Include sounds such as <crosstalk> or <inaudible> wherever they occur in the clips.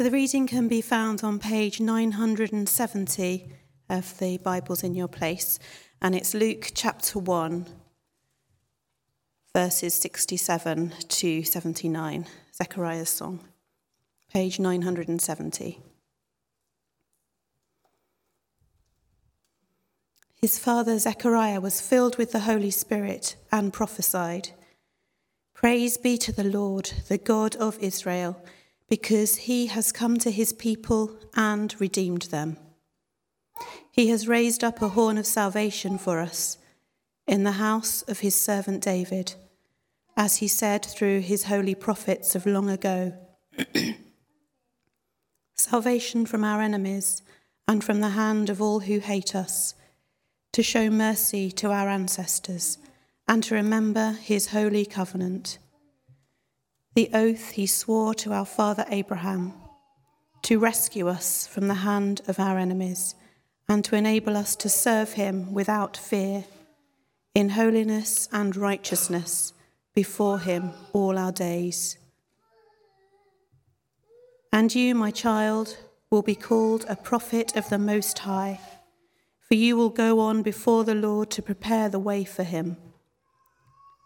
So the reading can be found on page 970 of the Bibles in your place, and it's Luke chapter 1, verses 67 to 79, Zechariah's song, page 970. His father Zechariah was filled with the Holy Spirit and prophesied Praise be to the Lord, the God of Israel, because he has come to his people and redeemed them. He has raised up a horn of salvation for us in the house of his servant David, as he said through his holy prophets of long ago. <clears throat> salvation from our enemies and from the hand of all who hate us, to show mercy to our ancestors and to remember his holy covenant. The oath he swore to our father Abraham to rescue us from the hand of our enemies and to enable us to serve him without fear, in holiness and righteousness before him all our days. And you, my child, will be called a prophet of the Most High, for you will go on before the Lord to prepare the way for him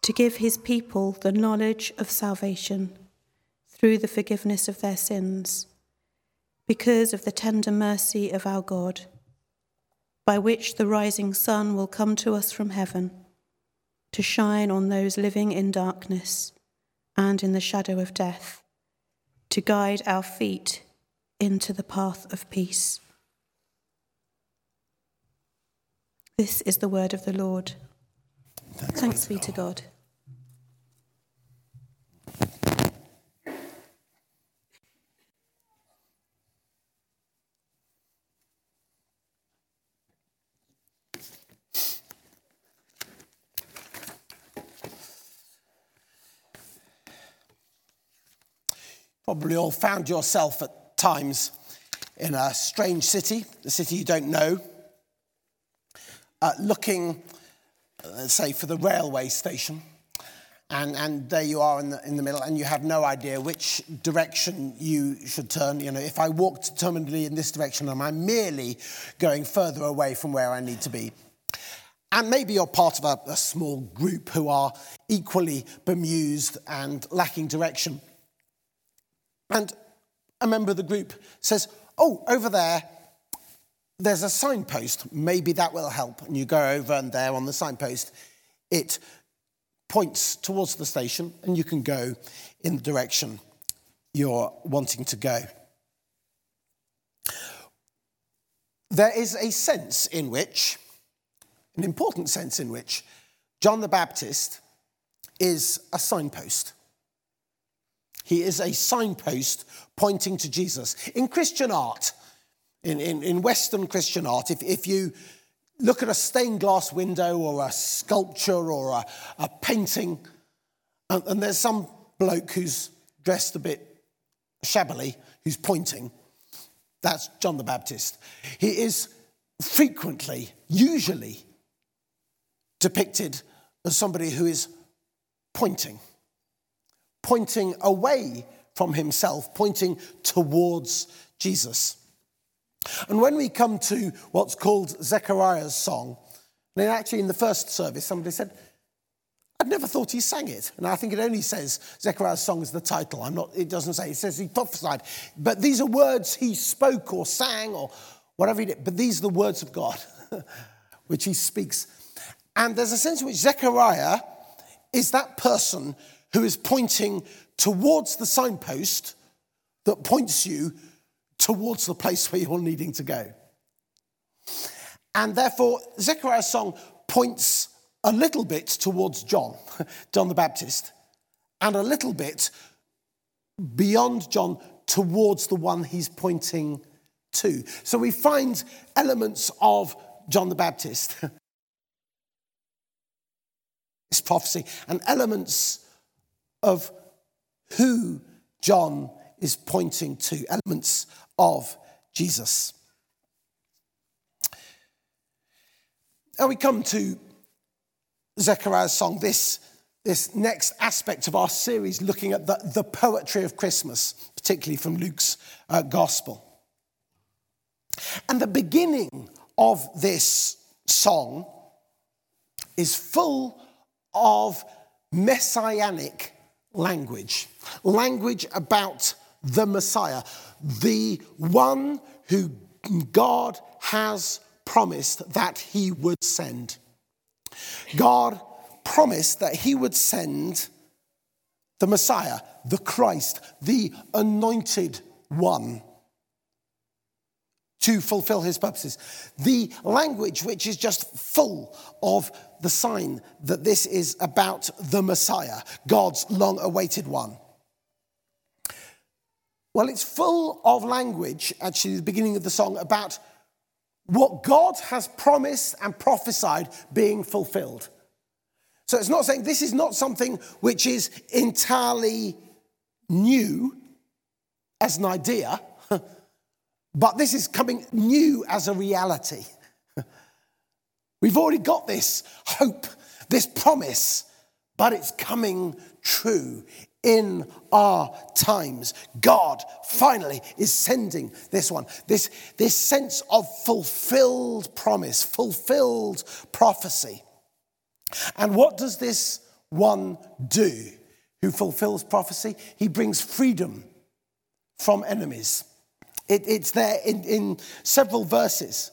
to give his people the knowledge of salvation through the forgiveness of their sins, because of the tender mercy of our God, by which the rising sun will come to us from heaven to shine on those living in darkness and in the shadow of death, to guide our feet into the path of peace. This is the word of the Lord. Thanks, Thanks be to God. Probably all found yourself at times in a strange city, a city you don't know, uh, looking, let's say, for the railway station. And, and there you are in the, in the middle, and you have no idea which direction you should turn. You know, if I walk determinedly in this direction, am I merely going further away from where I need to be? And maybe you're part of a, a small group who are equally bemused and lacking direction. And a member of the group says, Oh, over there, there's a signpost. Maybe that will help. And you go over, and there on the signpost, it points towards the station, and you can go in the direction you're wanting to go. There is a sense in which, an important sense in which, John the Baptist is a signpost. He is a signpost pointing to Jesus. In Christian art, in, in, in Western Christian art, if, if you look at a stained glass window or a sculpture or a, a painting, and, and there's some bloke who's dressed a bit shabbily, who's pointing, that's John the Baptist. He is frequently, usually, depicted as somebody who is pointing pointing away from himself, pointing towards Jesus. And when we come to what's called Zechariah's song, and actually in the first service, somebody said, I'd never thought he sang it. And I think it only says Zechariah's song is the title. I'm not, it doesn't say, it says he prophesied. But these are words he spoke or sang or whatever he did. But these are the words of God, <laughs> which he speaks. And there's a sense in which Zechariah is that person who is pointing towards the signpost that points you towards the place where you're needing to go. And therefore, Zechariah's song points a little bit towards John, <laughs> John the Baptist, and a little bit beyond John towards the one he's pointing to. So we find elements of John the Baptist, <laughs> his prophecy, and elements of who John is pointing to, elements of Jesus. Now we come to Zechariah's song, this, this next aspect of our series looking at the, the poetry of Christmas, particularly from Luke's uh, gospel. And the beginning of this song is full of messianic language, language about the Messiah, the one who God has promised that he would send. God promised that he would send the Messiah, the Christ, the anointed one to fulfill his purposes. The language, which is just full of the sign that this is about the Messiah, God's long awaited one. Well, it's full of language, actually, the beginning of the song, about what God has promised and prophesied being fulfilled. So it's not saying this is not something which is entirely new as an idea. <laughs> But this is coming new as a reality. <laughs> We've already got this hope, this promise, but it's coming true in our times. God finally is sending this one, this, this sense of fulfilled promise, fulfilled prophecy. And what does this one do who fulfills prophecy? He brings freedom from enemies. It, it's there in, in several verses.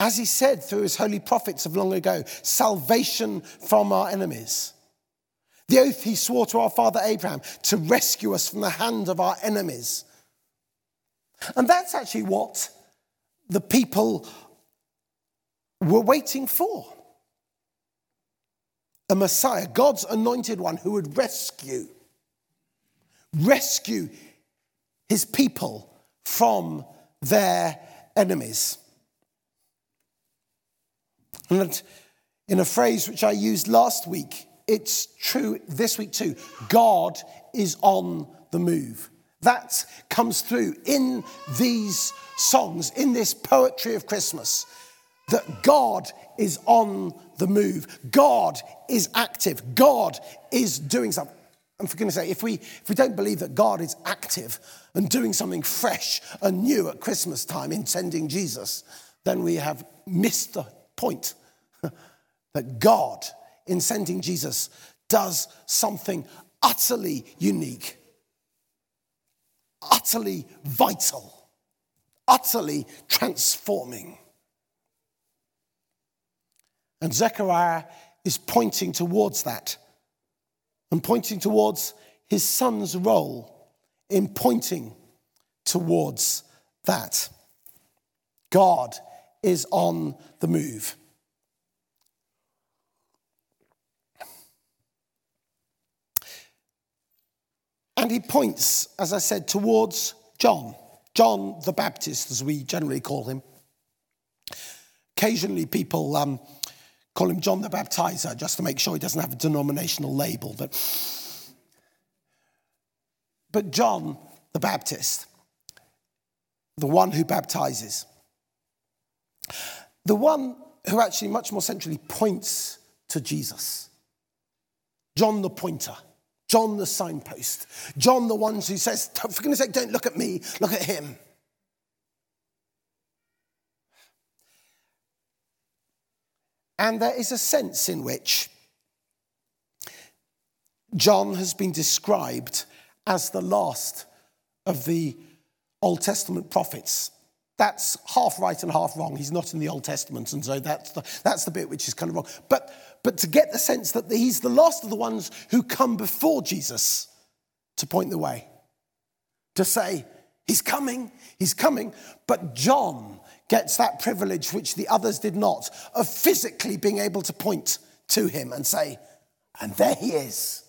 As he said through his holy prophets of long ago, salvation from our enemies. The oath he swore to our father Abraham to rescue us from the hand of our enemies. And that's actually what the people were waiting for a Messiah, God's anointed one who would rescue, rescue his people from their enemies. And in a phrase which I used last week, it's true this week too. God is on the move. That comes through in these songs, in this poetry of Christmas, that God is on the move. God is active. God is doing something. And for goodness sake, if we, if we don't believe that God is active and doing something fresh and new at Christmas time in sending Jesus, then we have missed the point <laughs> that God, in sending Jesus, does something utterly unique, utterly vital, utterly transforming. And Zechariah is pointing towards that and pointing towards his son's role in pointing towards that. God is on the move. And he points, as I said, towards John, John the Baptist, as we generally call him. Occasionally, people um, call him John the Baptizer just to make sure he doesn't have a denominational label. But, but John the Baptist, the one who baptizes, the one who actually much more centrally points to Jesus, John the pointer. John the signpost. John the one who says, for goodness sake, don't look at me, look at him. And there is a sense in which John has been described as the last of the Old Testament prophets. That's half right and half wrong. He's not in the Old Testament, and so that's the, that's the bit which is kind of wrong. But, but to get the sense that he's the last of the ones who come before Jesus to point the way, to say, He's coming, He's coming. But John gets that privilege which the others did not of physically being able to point to him and say, and there he is.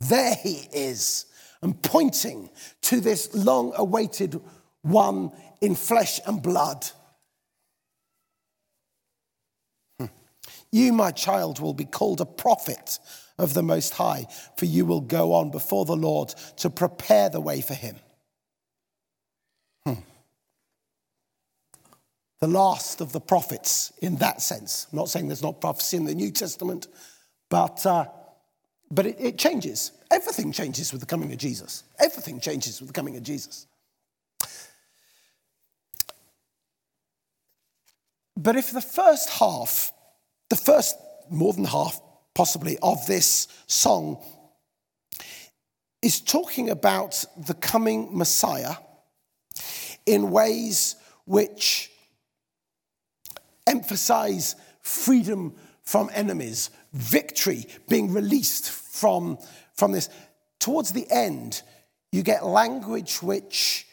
There he is. And pointing to this long awaited one in flesh and blood. You, my child, will be called a prophet of the Most High, for you will go on before the Lord to prepare the way for him. Hmm the last of the prophets in that sense. I'm not saying there's not prophecy in the New Testament, but, uh, but it, it changes Everything changes with the coming of Jesus. Everything changes with the coming of Jesus. But if the first half, the first more than half possibly of this song is talking about the coming Messiah in ways which emphasize freedom from enemies, victory, being released from, from this. Towards the end, you get language which,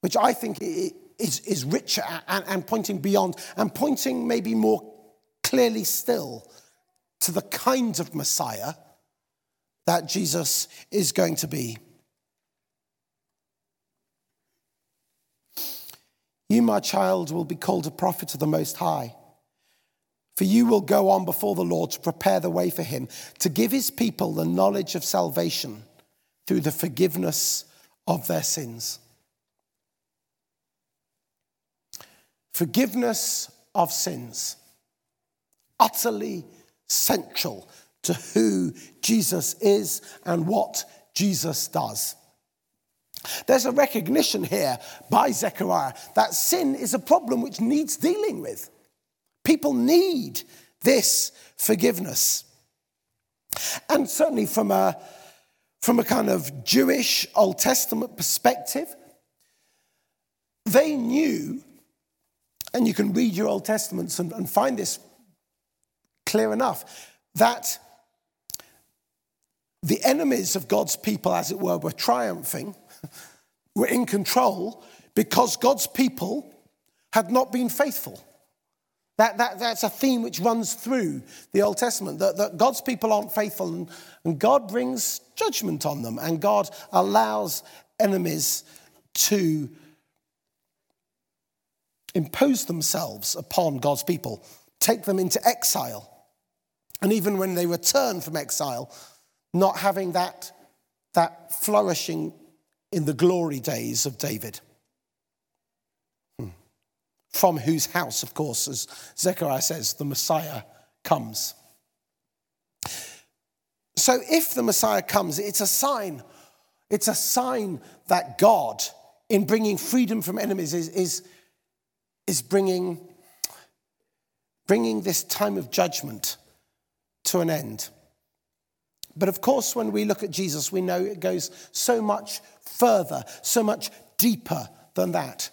which I think is, is richer and, and pointing beyond, and pointing maybe more clearly still to the kind of Messiah that Jesus is going to be. You, my child, will be called a prophet of the Most High. For you will go on before the Lord to prepare the way for him, to give his people the knowledge of salvation through the forgiveness of their sins. Forgiveness of sins, utterly central to who Jesus is and what Jesus does. There's a recognition here by Zechariah that sin is a problem which needs dealing with. People need this forgiveness. And certainly from a, from a kind of Jewish Old Testament perspective, they knew, and you can read your Old Testaments and, and find this clear enough, that the enemies of God's people, as it were, were triumphing, <laughs> were in control because God's people had not been faithful. That, that, that's a theme which runs through the Old Testament that, that God's people aren't faithful and, and God brings judgment on them and God allows enemies to impose themselves upon God's people, take them into exile. And even when they return from exile, not having that, that flourishing in the glory days of David. Hmm. From whose house, of course, as Zechariah says, the Messiah comes. So if the Messiah comes, it's a sign. It's a sign that God, in bringing freedom from enemies, is, is, is bringing, bringing this time of judgment to an end. But of course, when we look at Jesus, we know it goes so much further, so much deeper than that.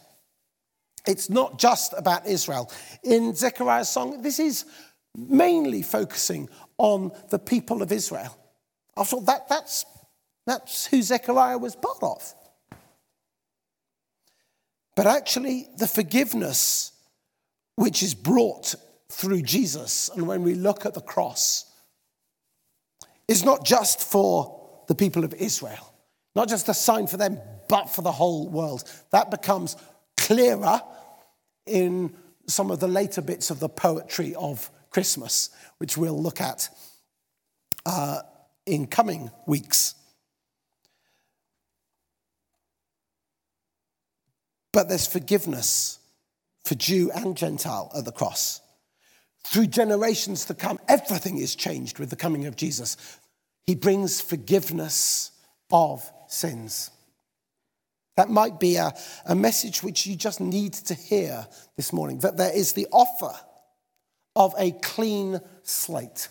It's not just about Israel. In Zechariah's song, this is mainly focusing on the people of Israel. After all, that, that's, that's who Zechariah was part of. But actually, the forgiveness which is brought through Jesus, and when we look at the cross, is not just for the people of Israel, not just a sign for them, but for the whole world. That becomes clearer in some of the later bits of the poetry of Christmas, which we'll look at uh, in coming weeks. But there's forgiveness for Jew and Gentile at the cross. Through generations to come, everything is changed with the coming of Jesus. He brings forgiveness of sins. That might be a, a message which you just need to hear this morning that there is the offer of a clean slate.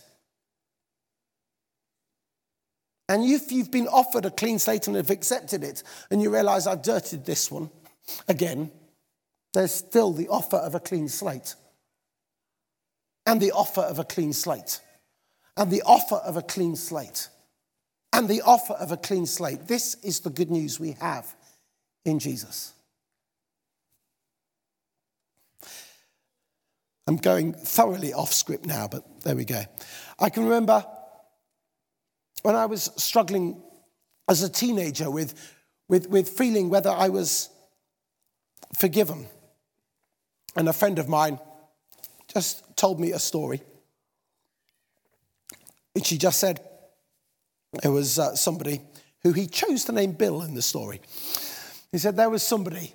And if you've been offered a clean slate and have accepted it, and you realize I've dirtied this one again, there's still the offer of a clean slate and the offer of a clean slate, and the offer of a clean slate, and the offer of a clean slate. This is the good news we have in Jesus. I'm going thoroughly off script now, but there we go. I can remember when I was struggling as a teenager with, with, with feeling whether I was forgiven. And a friend of mine just told me a story. And she just said it was uh, somebody who he chose to name Bill in the story. He said there was somebody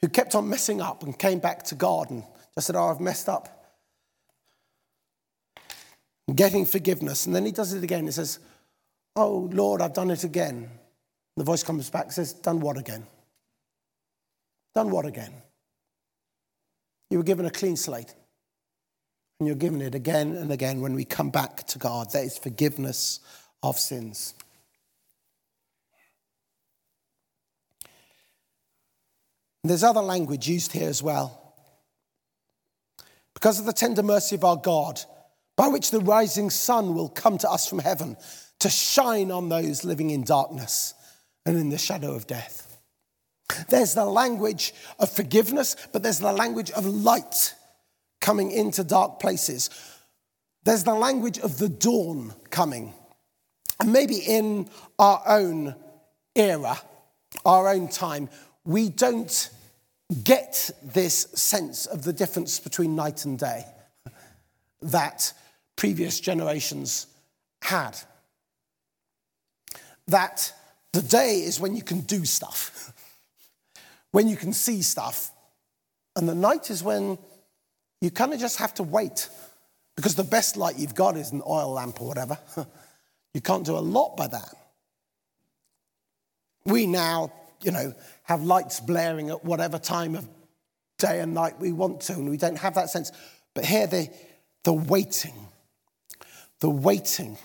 who kept on messing up and came back to God and just said, Oh, I've messed up. Getting forgiveness. And then he does it again. He says, Oh, Lord, I've done it again. The voice comes back and says, Done what again? Done what again? You were given a clean slate. And you're given it again and again when we come back to God. That is forgiveness of sins. There's other language used here as well. Because of the tender mercy of our God, by which the rising sun will come to us from heaven to shine on those living in darkness and in the shadow of death. There's the language of forgiveness, but there's the language of light coming into dark places. There's the language of the dawn coming. And maybe in our own era, our own time, we don't get this sense of the difference between night and day that previous generations had. That the day is when you can do stuff, <laughs> when you can see stuff, and the night is when you kind of just have to wait because the best light you've got is an oil lamp or whatever. <laughs> you can't do a lot by that. We now, you know, have lights blaring at whatever time of day and night we want to, and we don't have that sense. But here, the, the waiting, the waiting,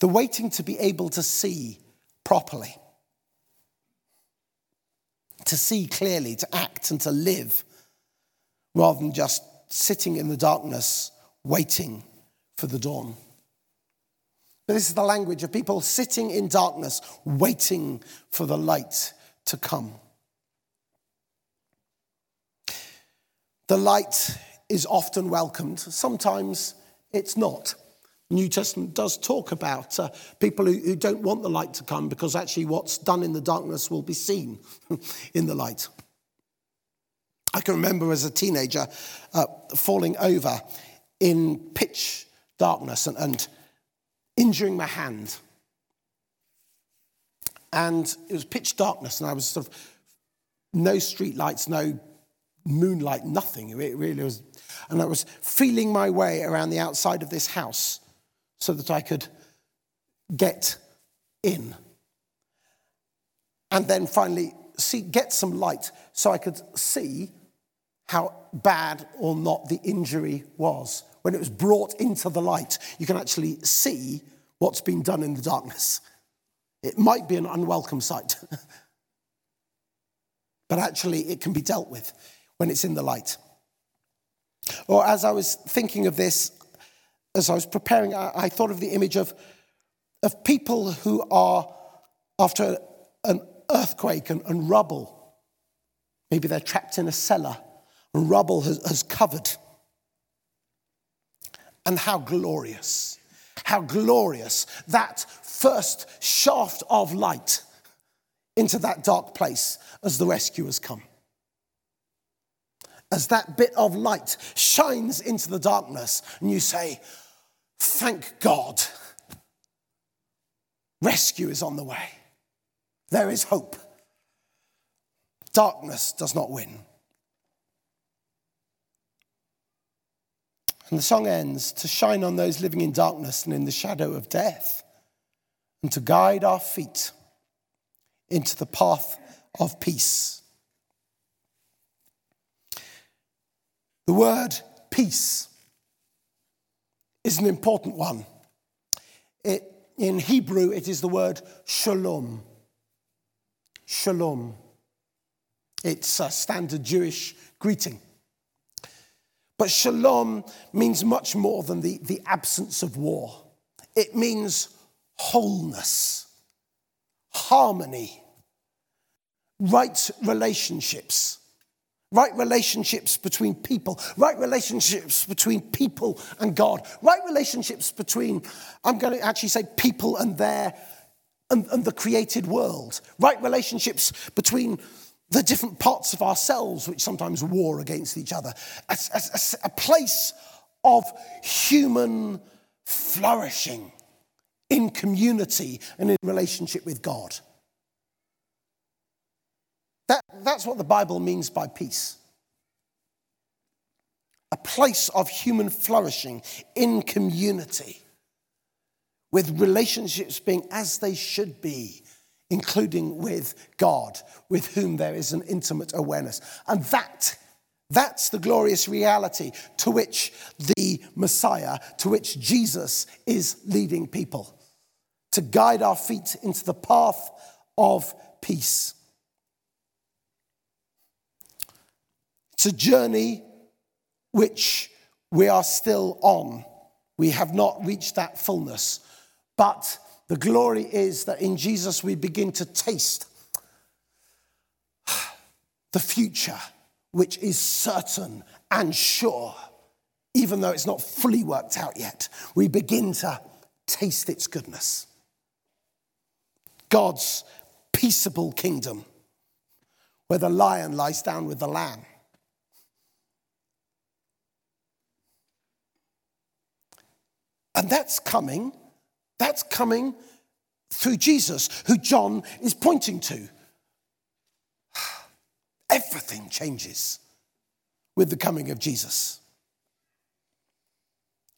the waiting to be able to see properly, to see clearly, to act and to live, rather than just sitting in the darkness waiting for the dawn. But this is the language of people sitting in darkness, waiting for the light to come. The light is often welcomed, sometimes it's not. New Testament does talk about uh, people who, who don't want the light to come because actually what's done in the darkness will be seen <laughs> in the light. I can remember as a teenager uh, falling over in pitch darkness and, and injuring my hand. And it was pitch darkness, and I was sort of no street lights, no moonlight, nothing. It really was. And I was feeling my way around the outside of this house so that I could get in. And then finally see, get some light so I could see how bad or not the injury was when it was brought into the light, you can actually see what's been done in the darkness. It might be an unwelcome sight, <laughs> but actually it can be dealt with when it's in the light. Or as I was thinking of this, as I was preparing, I, thought of the image of, of people who are after an earthquake and, and rubble. Maybe they're trapped in a cellar and rubble has, has covered and how glorious, how glorious that first shaft of light into that dark place as the rescuers come. As that bit of light shines into the darkness, and you say, Thank God, rescue is on the way. There is hope. Darkness does not win. And the song ends to shine on those living in darkness and in the shadow of death, and to guide our feet into the path of peace. The word peace is an important one. It, in Hebrew, it is the word shalom. Shalom. It's a standard Jewish greeting. But shalom means much more than the, the absence of war, it means wholeness, harmony, right relationships. Right relationships between people, right relationships between people and God, right relationships between, I'm going to actually say people and their, and, and the created world, right relationships between the different parts of ourselves which sometimes war against each other, a, a, a place of human flourishing in community and in relationship with God. That, that's what the Bible means by peace. A place of human flourishing in community with relationships being as they should be, including with God, with whom there is an intimate awareness. And that that's the glorious reality to which the Messiah, to which Jesus is leading people, to guide our feet into the path of peace. It's a journey which we are still on. We have not reached that fullness. But the glory is that in Jesus we begin to taste the future which is certain and sure, even though it's not fully worked out yet. We begin to taste its goodness. God's peaceable kingdom, where the lion lies down with the lamb. And that's coming, that's coming through Jesus, who John is pointing to. <sighs> Everything changes with the coming of Jesus.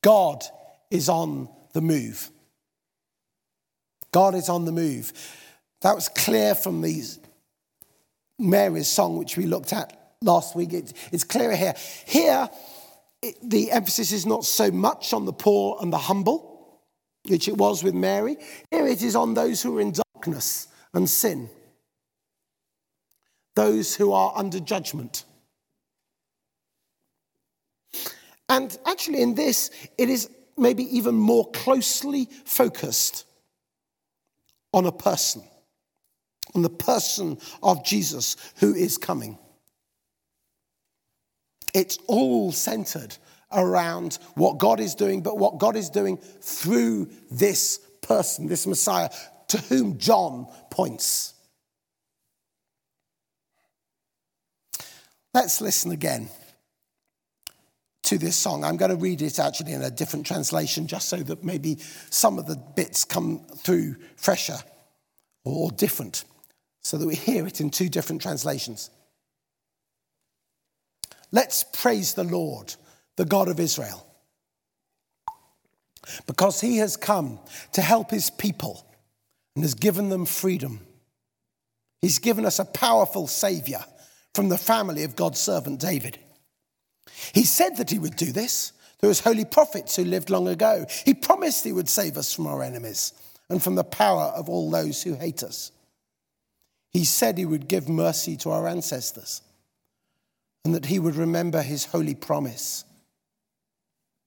God is on the move. God is on the move. That was clear from these Mary's song, which we looked at last week. It, it's clearer here. Here, it, the emphasis is not so much on the poor and the humble, which it was with Mary. Here it is on those who are in darkness and sin those who are under judgment. And actually, in this, it is maybe even more closely focused on a person, on the person of Jesus who is coming. It's all centered around what God is doing, but what God is doing through this person, this Messiah, to whom John points. Let's listen again to this song. I'm going to read it actually in a different translation just so that maybe some of the bits come through fresher or different, so that we hear it in two different translations. Let's praise the Lord, the God of Israel, because he has come to help his people and has given them freedom. He's given us a powerful Savior from the family of God's servant David. He said that he would do this through his holy prophets who lived long ago. He promised he would save us from our enemies and from the power of all those who hate us. He said he would give mercy to our ancestors and that he would remember his holy promise.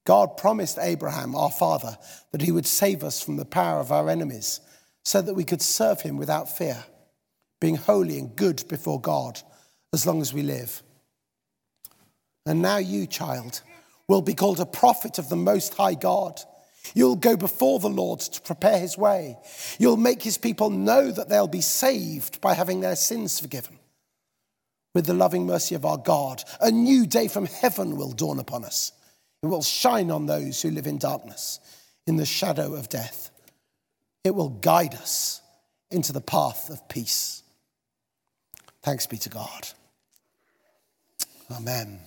God promised Abraham, our father, that he would save us from the power of our enemies so that we could serve him without fear, being holy and good before God as long as we live. And now you, child, will be called a prophet of the Most High God. You'll go before the Lord to prepare his way. You'll make his people know that they'll be saved by having their sins forgiven. With the loving mercy of our God, a new day from heaven will dawn upon us. It will shine on those who live in darkness, in the shadow of death. It will guide us into the path of peace. Thanks be to God. Amen.